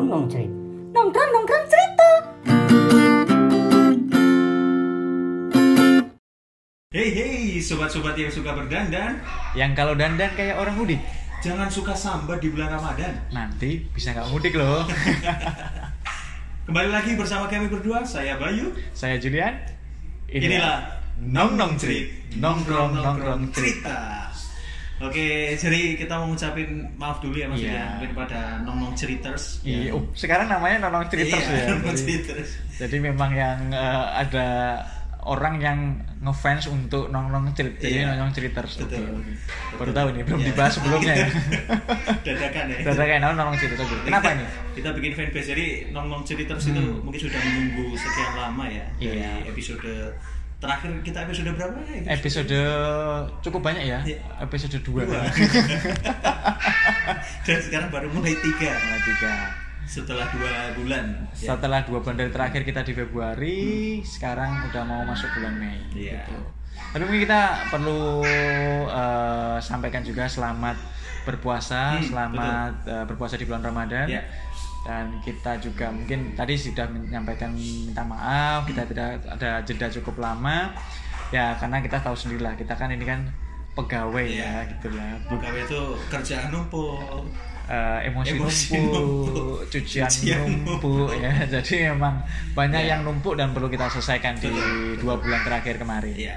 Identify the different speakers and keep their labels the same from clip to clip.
Speaker 1: Nong nong cerita. Nongkrong nongkrong cerita.
Speaker 2: Hey hey, sobat-sobat yang suka berdandan,
Speaker 3: Yang kalau dandan kayak orang mudik,
Speaker 2: jangan suka sambat di bulan Ramadan.
Speaker 3: nanti bisa nggak mudik loh.
Speaker 2: Kembali lagi bersama kami berdua, saya Bayu.
Speaker 3: Saya Julian.
Speaker 2: Inilah
Speaker 3: Nong Nong Cerit, nongkrong nongkrong cerita.
Speaker 2: Oke, jadi kita mau ngucapin maaf dulu ya Mas
Speaker 3: Iya.
Speaker 2: ya, mungkin pada nong-nong ceriters.
Speaker 3: Iya, oh, sekarang namanya nong nong ceriters
Speaker 2: Iya,
Speaker 3: ya. Jadi,
Speaker 2: ceriters.
Speaker 3: jadi memang yang eh, ada orang yang ngefans untuk nong nong cerit, jadi
Speaker 2: Iya.
Speaker 3: nong nong ceriters. Oke,
Speaker 2: Betul.
Speaker 3: oke.
Speaker 2: Betul.
Speaker 3: Baru tahu nih, belum
Speaker 2: Iya.
Speaker 3: dibahas sebelumnya ya.
Speaker 2: Dadakan ya.
Speaker 3: Udah kayak nong nong ceriters. Kenapa ini?
Speaker 2: Kita bikin fanbase jadi nong-nong ceriters itu
Speaker 3: Hmm.
Speaker 2: mungkin sudah menunggu sekian lama ya
Speaker 3: Iya.
Speaker 2: dari episode terakhir kita episode berapa ya?
Speaker 3: Episode cukup banyak ya.
Speaker 2: Iya.
Speaker 3: Episode 2
Speaker 2: Dua. Dan sekarang baru mulai tiga
Speaker 3: Mulai tiga.
Speaker 2: setelah dua bulan. Ya.
Speaker 3: Setelah dua bulan dari terakhir kita di Februari, sekarang udah mau masuk bulan Mei.
Speaker 2: Iya.
Speaker 3: Gitu. Tapi mungkin kita perlu eh, sampaikan juga selamat berpuasa,
Speaker 2: Hmm,
Speaker 3: selamat eh, berpuasa di bulan Ramadan.
Speaker 2: Iya.
Speaker 3: Dan kita juga mungkin tadi sudah menyampaikan minta maaf, kita tidak ada jeda cukup lama. Ya karena kita tahu sendiri lah, kita kan ini kan pegawai
Speaker 2: Iya.
Speaker 3: ya gitu lah.
Speaker 2: Pegawai itu kerjaan numpuk.
Speaker 3: Eh, emosi,
Speaker 2: Emosi
Speaker 3: numpuk,
Speaker 2: numpuk,
Speaker 3: cucian,
Speaker 2: cucian
Speaker 3: numpuk, ya. Jadi memang banyak
Speaker 2: Ya.
Speaker 3: yang numpuk dan perlu kita selesaikan di dua bulan terakhir kemarin.
Speaker 2: Iya.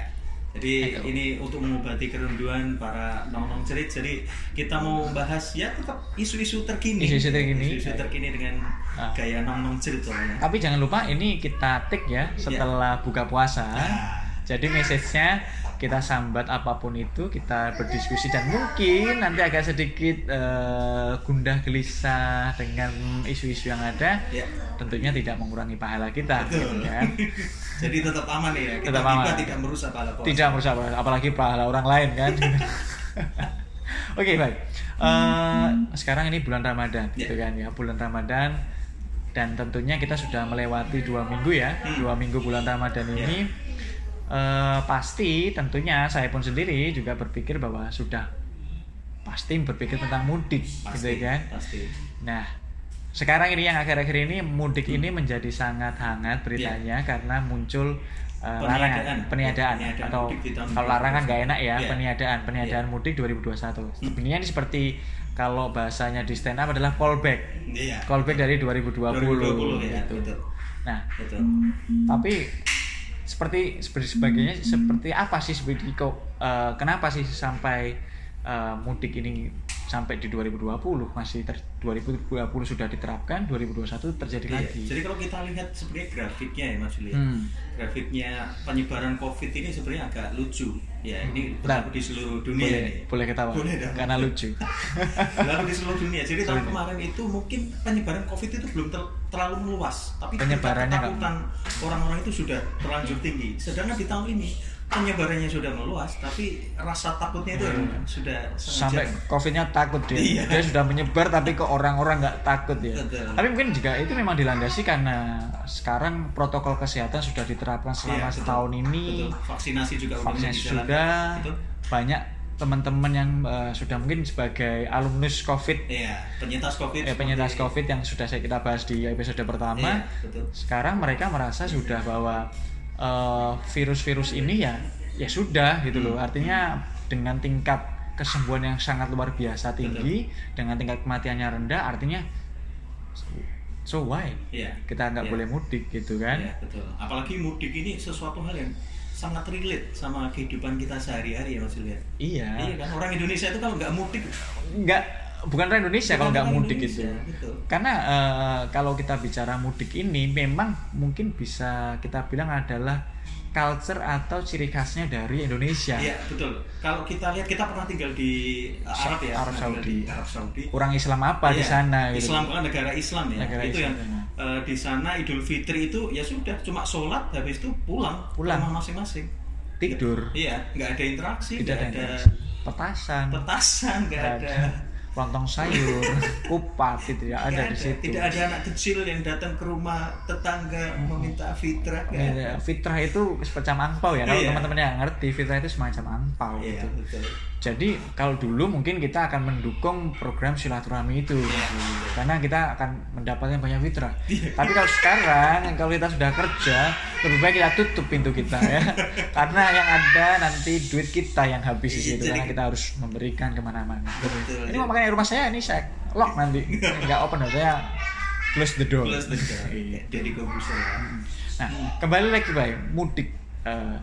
Speaker 2: Jadi
Speaker 3: Aduh.
Speaker 2: ini untuk mengobati kerinduan para nong-nong cerit. Jadi kita mau bahas ya tetap isu-isu terkini.
Speaker 3: Isu-isu terkini.
Speaker 2: Isu-isu terkini dengan
Speaker 3: Ah.
Speaker 2: gaya nong-nong cerit soalnya.
Speaker 3: Tapi jangan lupa ini kita tik ya setelah buka puasa.
Speaker 2: Ah.
Speaker 3: Jadi message-nya kita sambat apa pun itu, kita berdiskusi dan mungkin nanti agak sedikit eh, gundah gelisah dengan isu-isu yang ada.
Speaker 2: Ya.
Speaker 3: Tentunya tidak mengurangi pahala kita,
Speaker 2: Betul.
Speaker 3: gitu kan?
Speaker 2: Jadi tetap aman ya. Kita
Speaker 3: Tetap aman.
Speaker 2: tidak merusak pahala puasa.
Speaker 3: tidak merusak apalagi pahala orang lain kan oke baik Eh, sekarang ini bulan Ramadan
Speaker 2: Ya.
Speaker 3: gitu kan ya bulan Ramadan dan tentunya kita sudah melewati dua minggu ya
Speaker 2: Hmm.
Speaker 3: dua minggu bulan Ramadan
Speaker 2: Ya.
Speaker 3: Eh, pasti tentunya saya pun sendiri juga berpikir bahwa sudah pasti berpikir tentang mudik
Speaker 2: Pasti,
Speaker 3: gitu kan
Speaker 2: Pasti.
Speaker 3: Nah, sekarang ini yang akhir-akhir ini mudik ini menjadi sangat hangat beritanya karena muncul uh,
Speaker 2: Peniadaan.
Speaker 3: larangan peniadaan,
Speaker 2: Peniadaan
Speaker 3: atau kalau larangan nggak enak ya
Speaker 2: Iya.
Speaker 3: peniadaan peniadaan mudik 2021. Sebenarnya ini seperti kalau bahasanya di stand up adalah callback.
Speaker 2: Iya.
Speaker 3: Callback dari 2020,
Speaker 2: 2020 ya,
Speaker 3: gitu.
Speaker 2: betul.
Speaker 3: Nah,
Speaker 2: Betul.
Speaker 3: tapi seperti seperti sebagainya seperti apa sih seperti kok eh, kenapa sih sampai eh, mudik ini sampai di 2020 masih ter, 2020 sudah diterapkan 2021 terjadi
Speaker 2: Iya.
Speaker 3: lagi
Speaker 2: Jadi kalau kita lihat sebenarnya grafiknya ya Mas Julian.
Speaker 3: Hmm.
Speaker 2: Grafiknya penyebaran COVID ini sebenarnya agak lucu. Ya, ini
Speaker 3: Nah,
Speaker 2: berlaku di seluruh dunia
Speaker 3: boleh
Speaker 2: ini.
Speaker 3: boleh ketawa
Speaker 2: Boleh dong.
Speaker 3: karena lucu
Speaker 2: Berlaku di seluruh dunia. Jadi tahun kemarin itu mungkin penyebaran COVID itu belum ter- terlalu meluas, tapi
Speaker 3: Penyebarannya
Speaker 2: ketakutan orang-orang itu sudah terlanjur tinggi. Sedangkan di tahun ini penyebarannya sudah meluas, tapi rasa takutnya itu yang sudah
Speaker 3: Hmm. sampai covidnya takut dia
Speaker 2: Iya.
Speaker 3: dia sudah menyebar tapi ke orang-orang nggak takut ya
Speaker 2: Betul.
Speaker 3: tapi mungkin juga itu memang dilandasi karena sekarang protokol kesehatan sudah diterapkan selama
Speaker 2: Iya, betul.
Speaker 3: setahun ini
Speaker 2: Betul. Vaksinasi juga
Speaker 3: vaksinasi sudah banyak teman-teman yang eh, sudah mungkin sebagai alumnus COVID
Speaker 2: Iya, penyintas COVID.
Speaker 3: eh, penyintas COVID yang sudah saya kita bahas di episode pertama
Speaker 2: Iya, betul.
Speaker 3: sekarang mereka merasa sudah bahwa eh, virus-virus ini ya ya sudah gitu loh
Speaker 2: Hmm.
Speaker 3: artinya dengan tingkat kesembuhan yang sangat luar biasa tinggi dengan tingkat kematiannya rendah artinya so why
Speaker 2: Iya.
Speaker 3: kita nggak
Speaker 2: Iya.
Speaker 3: boleh mudik gitu kan
Speaker 2: Iya, betul. Apalagi mudik ini sesuatu hal yang sangat relate sama kehidupan kita sehari-hari ya Mas Julian.
Speaker 3: iya
Speaker 2: Iya kan orang Indonesia itu kalau nggak mudik
Speaker 3: nggak bukan orang Indonesia kalau
Speaker 2: Bukan
Speaker 3: nggak
Speaker 2: orang
Speaker 3: mudik
Speaker 2: Indonesia,
Speaker 3: itu
Speaker 2: betul.
Speaker 3: karena eh, kalau kita bicara mudik ini memang mungkin bisa kita bilang adalah culture atau ciri khasnya dari Indonesia
Speaker 2: Iya betul. Kalau kita lihat kita pernah tinggal di Arab ya,
Speaker 3: Arab Saudi.
Speaker 2: di Arab Saudi.
Speaker 3: orang Islam apa di
Speaker 2: Iya,
Speaker 3: sana gitu
Speaker 2: Islam kan negara Islam ya.
Speaker 3: Negara
Speaker 2: itu
Speaker 3: Islam,
Speaker 2: yang
Speaker 3: ya.
Speaker 2: eh, di sana Idul Fitri itu ya sudah cuma sholat habis itu pulang
Speaker 3: Pulang.
Speaker 2: rumah masing-masing.
Speaker 3: tidur
Speaker 2: Iya, nggak ada interaksi,
Speaker 3: tidak
Speaker 2: nggak
Speaker 3: ada
Speaker 2: ada
Speaker 3: interaksi. petasan
Speaker 2: petasan, nggak
Speaker 3: Nggak
Speaker 2: ada
Speaker 3: ada lontong sayur, kupat itu ya ada di situ.
Speaker 2: Tidak ada anak kecil yang datang ke rumah tetangga meminta fitrah.
Speaker 3: Iya,
Speaker 2: ada.
Speaker 3: fitrah itu semacam angpau ya. Kalau
Speaker 2: Iya.
Speaker 3: teman-teman yang ngerti, fitrah itu semacam angpau
Speaker 2: Iya,
Speaker 3: gitu.
Speaker 2: betul.
Speaker 3: Jadi kalau dulu mungkin kita akan mendukung program silaturahmi itu,
Speaker 2: Iya.
Speaker 3: karena kita akan mendapatkan banyak fitrah.
Speaker 2: Iya.
Speaker 3: Tapi kalau sekarang, kalau kita sudah kerja, lebih baik kita tutup pintu kita ya, karena yang ada nanti duit kita yang habis di
Speaker 2: Iya,
Speaker 3: situ,
Speaker 2: jadi-
Speaker 3: karena kita harus memberikan ke mana-mana.
Speaker 2: Betul,
Speaker 3: Ini
Speaker 2: iya.
Speaker 3: mau makanya rumah saya ini saya lock nanti, nggak open saya close the door.
Speaker 2: Plus juga.
Speaker 3: Iya.
Speaker 2: Dari komputer ya.
Speaker 3: Nah, kembali lagi Bay, mudik. Eh,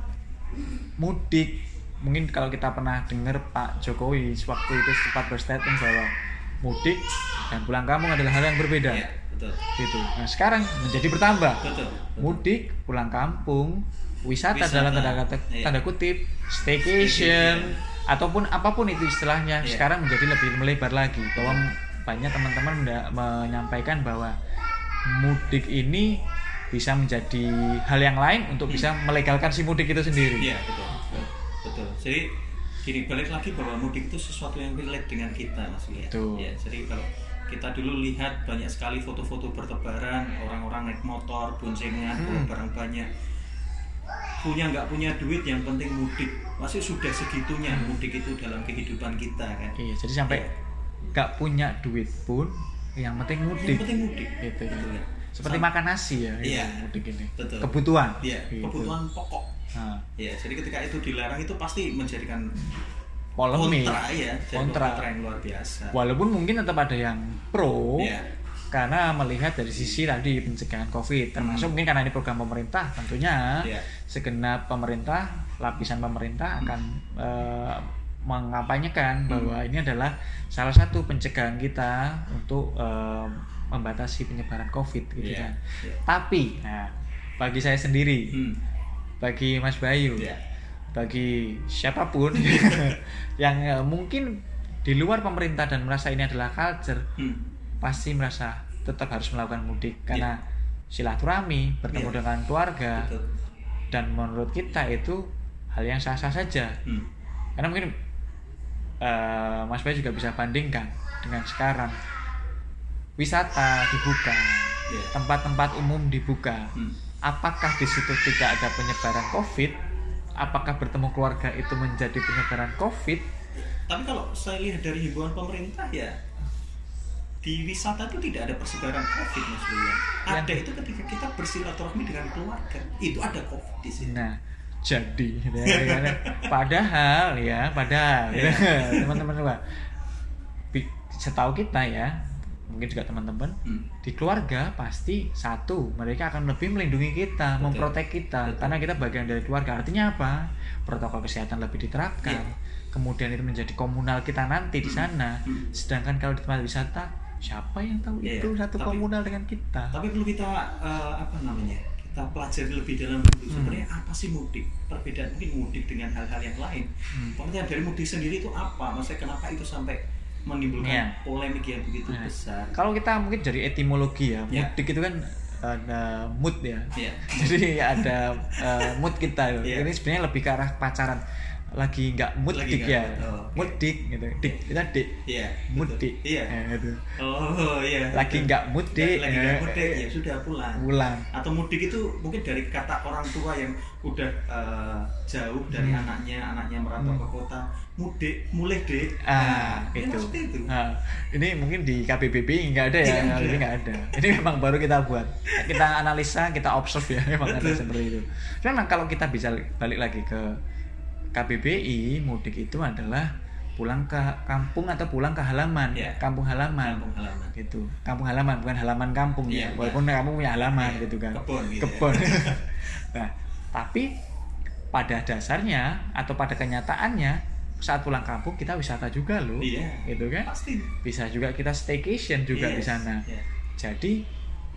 Speaker 3: mudik mungkin kalau kita pernah dengar Pak Jokowi waktu itu sempat berstatement bahwa mudik dan pulang kampung adalah hal yang berbeda.
Speaker 2: Iya, betul.
Speaker 3: Gitu. Nah, sekarang menjadi bertambah.
Speaker 2: Betul. betul.
Speaker 3: Mudik, pulang kampung, wisata,
Speaker 2: Wisata.
Speaker 3: dalam tanda kata
Speaker 2: Iya.
Speaker 3: tanda kutip, staycation ataupun apa pun itu istilahnya
Speaker 2: Iya.
Speaker 3: sekarang menjadi lebih melebar lagi bahwa banyak teman-teman menyampaikan bahwa mudik ini bisa menjadi hal yang lain untuk bisa melegalkan si mudik itu sendiri.
Speaker 2: Iya, betul. betul. Betul. Jadi gini balik lagi bahwa mudik itu sesuatu yang relate dengan kita Mas.
Speaker 3: Betul.
Speaker 2: Ya, jadi kalau kita dulu lihat banyak sekali foto-foto bertebaran orang-orang naik motor boncengan
Speaker 3: Hmm.
Speaker 2: barang banyak punya nggak punya duit yang penting mudik masih sudah segitunya mudik itu dalam kehidupan kita kan
Speaker 3: Iya, jadi sampai
Speaker 2: Iya.
Speaker 3: nggak punya duit pun yang penting mudik.
Speaker 2: yang penting mudik
Speaker 3: Gitu ya.
Speaker 2: Betul ya.
Speaker 3: Seperti
Speaker 2: Sam-
Speaker 3: makan nasi ya,
Speaker 2: Iya.
Speaker 3: mudik ini.
Speaker 2: Betul.
Speaker 3: Kebutuhan.
Speaker 2: Iya,
Speaker 3: Gitu.
Speaker 2: kebutuhan pokok
Speaker 3: Nah,
Speaker 2: ya jadi ketika itu dilarang itu pasti menjadikan
Speaker 3: polemik.
Speaker 2: kontra ya jadi
Speaker 3: Kontra.
Speaker 2: kontra yang luar biasa
Speaker 3: Walaupun mungkin tetap ada yang pro
Speaker 2: Iya.
Speaker 3: Karena melihat dari sisi tadi pencegahan COVID, termasuk mungkin karena ini program pemerintah, tentunya
Speaker 2: Iya.
Speaker 3: segenap pemerintah, lapisan pemerintah akan eh, mengampanyekan
Speaker 2: Hmm.
Speaker 3: bahwa ini adalah salah satu pencegahan kita untuk eh, membatasi penyebaran COVID, gitu
Speaker 2: Iya,
Speaker 3: kan.
Speaker 2: iya.
Speaker 3: Tapi, nah, bagi saya sendiri,
Speaker 2: Hmm.
Speaker 3: bagi Mas Bayu,
Speaker 2: Iya.
Speaker 3: bagi siapa pun yang eh, mungkin di luar pemerintah dan merasa ini adalah culture,
Speaker 2: Hmm.
Speaker 3: Pasti merasa tetap harus melakukan mudik karena silaturahmi, bertemu
Speaker 2: Iya.
Speaker 3: dengan keluarga,
Speaker 2: Betul.
Speaker 3: dan menurut kita itu hal yang sah-sah saja.
Speaker 2: Hmm.
Speaker 3: Karena mungkin eh, Mas Bayu juga bisa bandingkan dengan sekarang wisata dibuka,
Speaker 2: Iya.
Speaker 3: tempat-tempat umum dibuka.
Speaker 2: Hmm.
Speaker 3: Apakah di situ tidak ada penyebaran COVID? Apakah bertemu keluarga itu menjadi penyebaran COVID?
Speaker 2: Tapi kalau saya lihat dari himbauan pemerintah ya di wisata itu tidak ada persebaran COVID Mas William.
Speaker 3: Ya.
Speaker 2: Ada itu ketika kita bersilaturahmi dengan keluarga. Itu ada COVID di sini.
Speaker 3: Nah, jadi ya, ya, padahal ya, padahal ya, teman-teman semua, bi- setahu kita ya, mungkin juga teman-teman
Speaker 2: Hmm.
Speaker 3: di keluarga pasti satu mereka akan lebih melindungi kita,
Speaker 2: Betul.
Speaker 3: memprotek kita,
Speaker 2: Betul.
Speaker 3: karena kita bagian dari keluarga. Artinya apa? Protokol kesehatan lebih diterapkan.
Speaker 2: Iya.
Speaker 3: Kemudian itu menjadi komunal kita nanti di sana.
Speaker 2: Hmm.
Speaker 3: Sedangkan kalau di tempat wisata, siapa yang tahu
Speaker 2: Iya,
Speaker 3: itu satu
Speaker 2: tapi-
Speaker 3: komunal dengan kita?
Speaker 2: Tapi perlu kita eh, apa namanya? Kita pelajari lebih dalam dulu
Speaker 3: Hmm.
Speaker 2: sebenarnya apa sih mudik? Perbedaan mungkin mudik dengan hal-hal yang lain.
Speaker 3: Hmm.
Speaker 2: Pengertian dari mudik sendiri itu apa? Maksudnya kenapa itu sampai menimbulkan
Speaker 3: Iya.
Speaker 2: polemik yang begitu
Speaker 3: Nah,
Speaker 2: besar?
Speaker 3: Kalau kita mungkin dari etimologi ya,
Speaker 2: Ya.
Speaker 3: mudik itu kan ada mood ya.
Speaker 2: Iya.
Speaker 3: Jadi ada uh, mood kita.
Speaker 2: Iya.
Speaker 3: Ini sebenarnya lebih ke arah pacaran. Lagi nggak dik
Speaker 2: nggak
Speaker 3: ya.
Speaker 2: mood, oh, oke.
Speaker 3: Mood dik gitu. Dik kita dik.
Speaker 2: Iya.
Speaker 3: Mood
Speaker 2: betul.
Speaker 3: dik.
Speaker 2: Iya.
Speaker 3: Ya, gitu.
Speaker 2: Oh iya.
Speaker 3: Lagi nggak mood dik.
Speaker 2: Lagi nggak
Speaker 3: eh,
Speaker 2: mudik ya sudah pulang.
Speaker 3: Pulang.
Speaker 2: Atau mudik itu mungkin dari kata orang tua yang udah eh, jauh dari
Speaker 3: Hmm.
Speaker 2: anaknya, anaknya merantau
Speaker 3: Hmm.
Speaker 2: ke kota, mudik, mulai dek.
Speaker 3: Ah,
Speaker 2: ini
Speaker 3: itu.
Speaker 2: maksudnya itu.
Speaker 3: Nah, ini mungkin di KBBB nggak ada ya, ini nggak ada. Ini memang baru kita buat. Kita analisa, kita observe ya, memang ada seperti itu. Cuman kalau kita bisa balik lagi ke KBBI, mudik itu adalah pulang ke kampung atau pulang ke halaman,
Speaker 2: Iya.
Speaker 3: kampung halaman.
Speaker 2: Kampung halaman.
Speaker 3: Gitu. Kampung halaman bukan halaman kampung
Speaker 2: Iya,
Speaker 3: ya. Walaupun kampung punya halaman
Speaker 2: Iya,
Speaker 3: gitu kan.
Speaker 2: kebun gitu ya.
Speaker 3: Kebun. nah, tapi pada dasarnya atau pada kenyataannya saat pulang kampung kita wisata juga loh.
Speaker 2: Iya.
Speaker 3: Gitu kan?
Speaker 2: Pasti.
Speaker 3: Bisa juga kita staycation juga di
Speaker 2: Yes,
Speaker 3: sana.
Speaker 2: iya.
Speaker 3: Jadi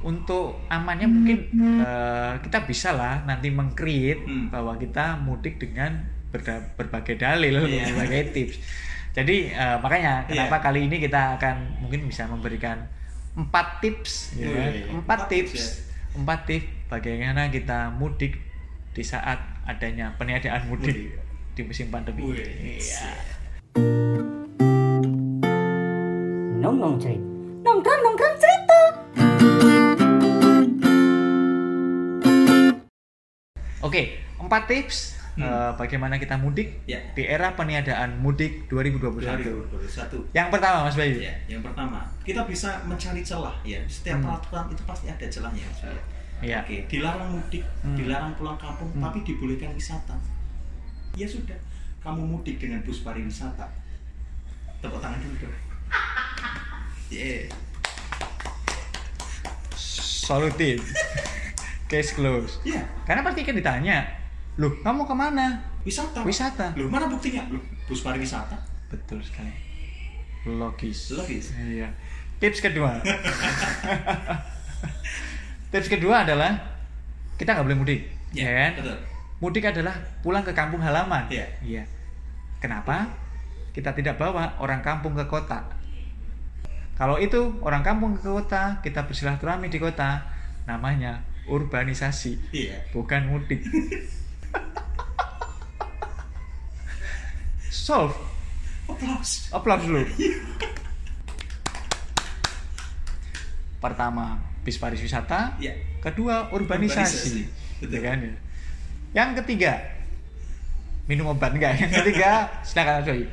Speaker 3: untuk amannya mungkin eh, kita bisa lah nanti mengcreate
Speaker 2: Hmm.
Speaker 3: bahwa kita mudik dengan berda- berbagai dalil,
Speaker 2: Iya.
Speaker 3: berbagai tips. Jadi eh, makanya
Speaker 2: Iya.
Speaker 3: kenapa kali ini kita akan mungkin bisa memberikan empat tips, ya kan?
Speaker 2: Wih,
Speaker 3: empat
Speaker 2: empat
Speaker 3: tips,
Speaker 2: tips,
Speaker 3: empat tips bagaimana kita mudik di saat adanya peniadaan mudik
Speaker 2: Mudik.
Speaker 3: di musim pandemi.
Speaker 2: Wih,
Speaker 3: Iya.
Speaker 1: Nongkrong cerita. Nongkrong nongkrong cerita.
Speaker 3: Oke, empat tips
Speaker 2: Hmm.
Speaker 3: eh, bagaimana kita mudik
Speaker 2: Ya.
Speaker 3: di era peniadaan mudik 2021.
Speaker 2: 2021.
Speaker 3: Yang pertama, Mas Bayu.
Speaker 2: Ya, yang pertama, kita bisa mencari celah ya. Setiap
Speaker 3: Hmm.
Speaker 2: peraturan itu pasti ada celahnya, Mas Bayu.
Speaker 3: Iya.
Speaker 2: Oke, dilarang mudik,
Speaker 3: Hmm.
Speaker 2: dilarang pulang kampung,
Speaker 3: Hmm.
Speaker 2: tapi dibolehkan wisata. Ya sudah, kamu mudik dengan bus pariwisata. Tepuk tangan dulu dong. Yeah.
Speaker 3: Solutif. Case close.
Speaker 2: Ya,
Speaker 3: Karena pasti kan ditanya, loh kamu ke mana?
Speaker 2: wisata.
Speaker 3: Wisata.
Speaker 2: Loh, mana buktinya? Loh, bus pariwisata.
Speaker 3: Betul sekali. Logis.
Speaker 2: Logis.
Speaker 3: Iya. Tips kedua. Tips kedua adalah kita nggak boleh mudik,
Speaker 2: Ya,
Speaker 3: ya kan?
Speaker 2: betul.
Speaker 3: Mudik adalah pulang ke kampung halaman.
Speaker 2: Iya.
Speaker 3: Iya. Kenapa? Kita tidak bawa orang kampung ke kota. Kalau itu orang kampung ke kota, kita bersilaturahmi di kota, namanya urbanisasi,
Speaker 2: Iya.
Speaker 3: bukan mudik. Solve.
Speaker 2: Aplaus.
Speaker 3: Aplaus dulu. Pertama, bis pariwisata.
Speaker 2: Iya.
Speaker 3: Kedua, urbanisasi.
Speaker 2: Urbanisasi. Betul.
Speaker 3: Ya kan? Yang ketiga, minum obat enggak? Yang ketiga, silakan Soy.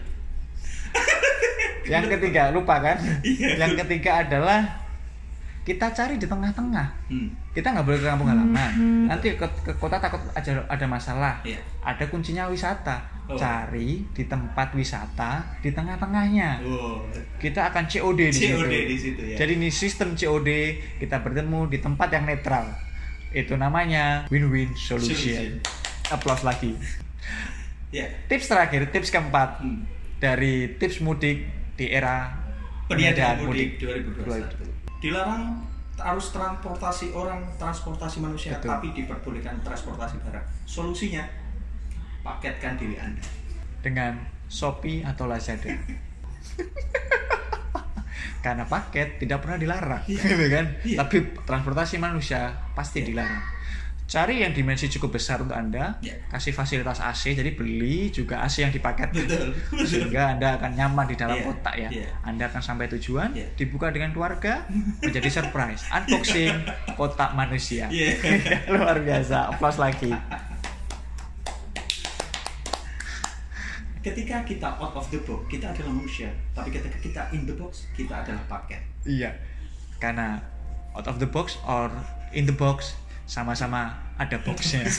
Speaker 3: Yang ketiga, lupa kan?
Speaker 2: Iya.
Speaker 3: Yang ketiga adalah kita cari di tengah-tengah.
Speaker 2: Hmm.
Speaker 3: Kita nggak boleh ke kampung halaman. Nanti ke, ke kota takut ada ada masalah.
Speaker 2: Iya.
Speaker 3: Ada kuncinya wisata.
Speaker 2: Oh.
Speaker 3: Cari di tempat wisata di tengah-tengahnya
Speaker 2: Oh,
Speaker 3: kita akan COD di situ.
Speaker 2: COD di situ ya.
Speaker 3: Jadi ini sistem COD kita bertemu di tempat yang netral. Itu namanya win-win solution.
Speaker 2: Solution.
Speaker 3: Applause lagi.
Speaker 2: ya.
Speaker 3: Tips terakhir, tips keempat
Speaker 2: Hmm.
Speaker 3: dari tips mudik di era
Speaker 2: Peniadaan mudik
Speaker 3: mudik.
Speaker 2: 2021. Dilarang arus transportasi orang, transportasi manusia,
Speaker 3: Betul.
Speaker 2: tapi diperbolehkan transportasi barang. Solusinya paketkan diri Anda.
Speaker 3: dengan Shopee atau Lazada. Karena paket tidak pernah dilarang,
Speaker 2: Iya.
Speaker 3: gitu kan?
Speaker 2: Iya.
Speaker 3: Tapi transportasi manusia pasti
Speaker 2: Iya.
Speaker 3: dilarang. Cari yang dimensi cukup besar untuk Anda,
Speaker 2: Iya.
Speaker 3: kasih fasilitas AC, jadi beli juga AC yang.
Speaker 2: Betul.
Speaker 3: Sehingga Anda akan nyaman di dalam
Speaker 2: Iya,
Speaker 3: kotak ya.
Speaker 2: iya.
Speaker 3: Anda akan sampai tujuan,
Speaker 2: Iya.
Speaker 3: dibuka dengan keluarga, menjadi surprise. Unboxing kotak manusia.
Speaker 2: Iya.
Speaker 3: Luar biasa. Applause lagi.
Speaker 2: Ketika kita out of the box, kita adalah manusia. Tapi ketika kita in the box, kita adalah paket.
Speaker 3: Iya. Karena out of the box or in the box sama-sama ada boxnya.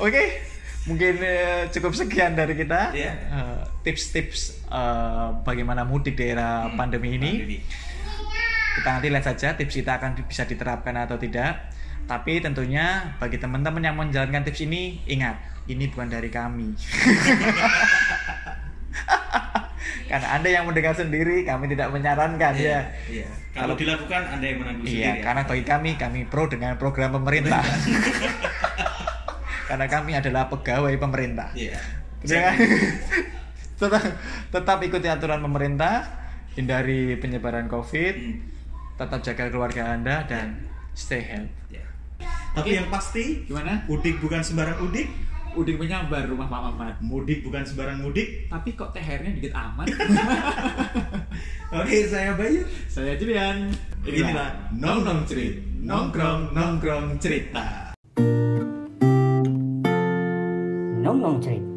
Speaker 3: Oke, mungkin eh, cukup sekian dari kita.
Speaker 2: Iya.
Speaker 3: Eh, Tips-tips eh, bagaimana mudik di era
Speaker 2: Hmm,
Speaker 3: pandemi ini.
Speaker 2: pandemi.
Speaker 3: Kita nanti lihat saja tips kita akan bisa diterapkan atau tidak. Tapi tentunya bagi teman-teman yang menjalankan tips ini, ingat, ini bukan dari kami. Karena Anda yang mendengar sendiri, kami tidak menyarankan
Speaker 2: Iya,
Speaker 3: ya.
Speaker 2: iya. Kalau dilakukan Anda yang menanggung
Speaker 3: Iya,
Speaker 2: sendiri. ya.
Speaker 3: karena bagi kami, kami pro dengan program pemerintah. karena kami adalah pegawai pemerintah.
Speaker 2: Iya.
Speaker 3: Jangan tetap, tetap ikuti aturan pemerintah, hindari penyebaran COVID,
Speaker 2: Hmm,
Speaker 3: tetap jaga keluarga Anda dan stay healthy.
Speaker 2: ya. Tapi yang pasti,
Speaker 3: Gimana?
Speaker 2: mudik bukan sembarang udik,
Speaker 3: Udah menyambar rumah Pak Mamat.
Speaker 2: mudik bukan sembarang mudik.
Speaker 3: Tapi kok THR-nya dikit amat?
Speaker 2: Oke, saya Bayu.
Speaker 3: Saya Julian.
Speaker 2: Inilah Nong Nong Cerit, nongkrong nongkrong cerita.
Speaker 1: Nongkrong cerita.